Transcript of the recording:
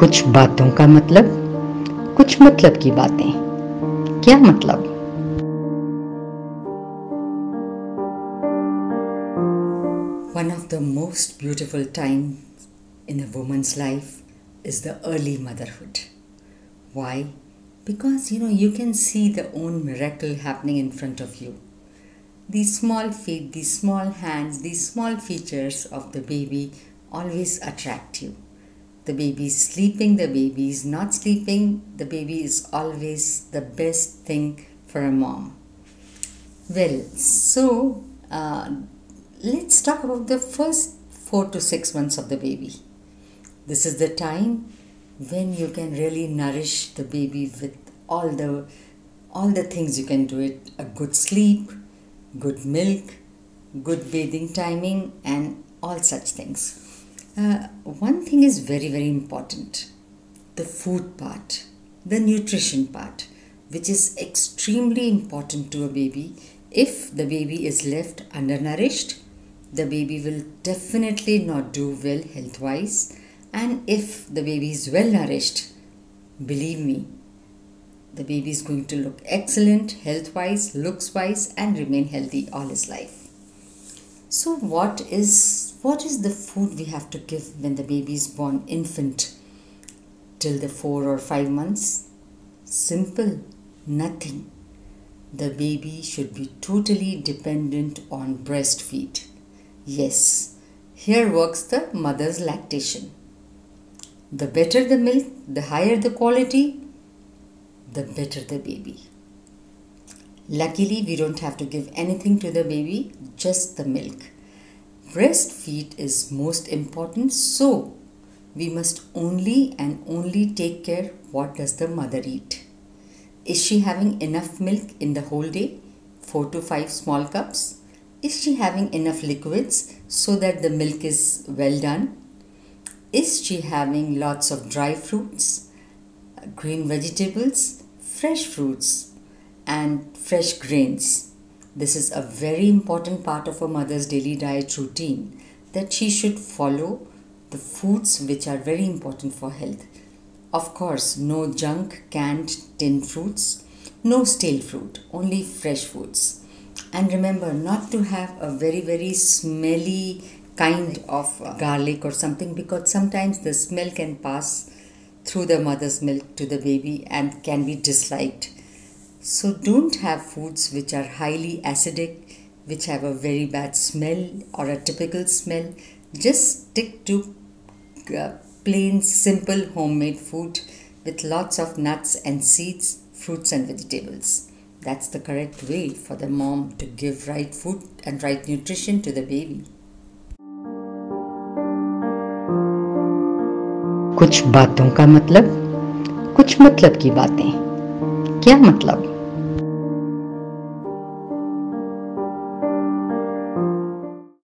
कुछ बातों का मतलब? कुछ मतलब की बातें। क्या मतलब? One of the most beautiful time in a woman's life is the early motherhood why because you know you can see the own miracle happening in front of you the small feet the small hands the small features of the baby always attractive the baby is sleeping, the baby is not sleeping, the baby is always the best thing for a mom. Well, so uh, let's talk about the first four to six months of the baby. This is the time when you can really nourish the baby with all the all the things you can do it a good sleep good milk good bathing timing and all such things uh, one thing is very, very important the food part, the nutrition part, which is extremely important to a baby. If the baby is left undernourished, the baby will definitely not do well health wise. And if the baby is well nourished, believe me, the baby is going to look excellent health wise, looks wise, and remain healthy all his life. So, what is what is the food we have to give when the baby is born infant till the 4 or 5 months? Simple, nothing. The baby should be totally dependent on breastfeed. Yes, here works the mother's lactation. The better the milk, the higher the quality, the better the baby. Luckily, we don't have to give anything to the baby, just the milk. Breastfeed is most important, so we must only and only take care what does the mother eat. Is she having enough milk in the whole day? 4 to 5 small cups? Is she having enough liquids so that the milk is well done? Is she having lots of dry fruits, green vegetables, fresh fruits, and fresh grains. This is a very important part of a mother's daily diet routine that she should follow the foods which are very important for health. Of course, no junk, canned, tin fruits, no stale fruit, only fresh foods. And remember not to have a very, very smelly kind of uh, garlic or something because sometimes the smell can pass through the mother's milk to the baby and can be disliked so don't have foods which are highly acidic, which have a very bad smell or a typical smell. Just stick to uh, plain, simple homemade food with lots of nuts and seeds, fruits and vegetables. That's the correct way for the mom to give right food and right nutrition to the baby. कुछ बातों का मतलब कुछ मतलब की बातें क्या मतलब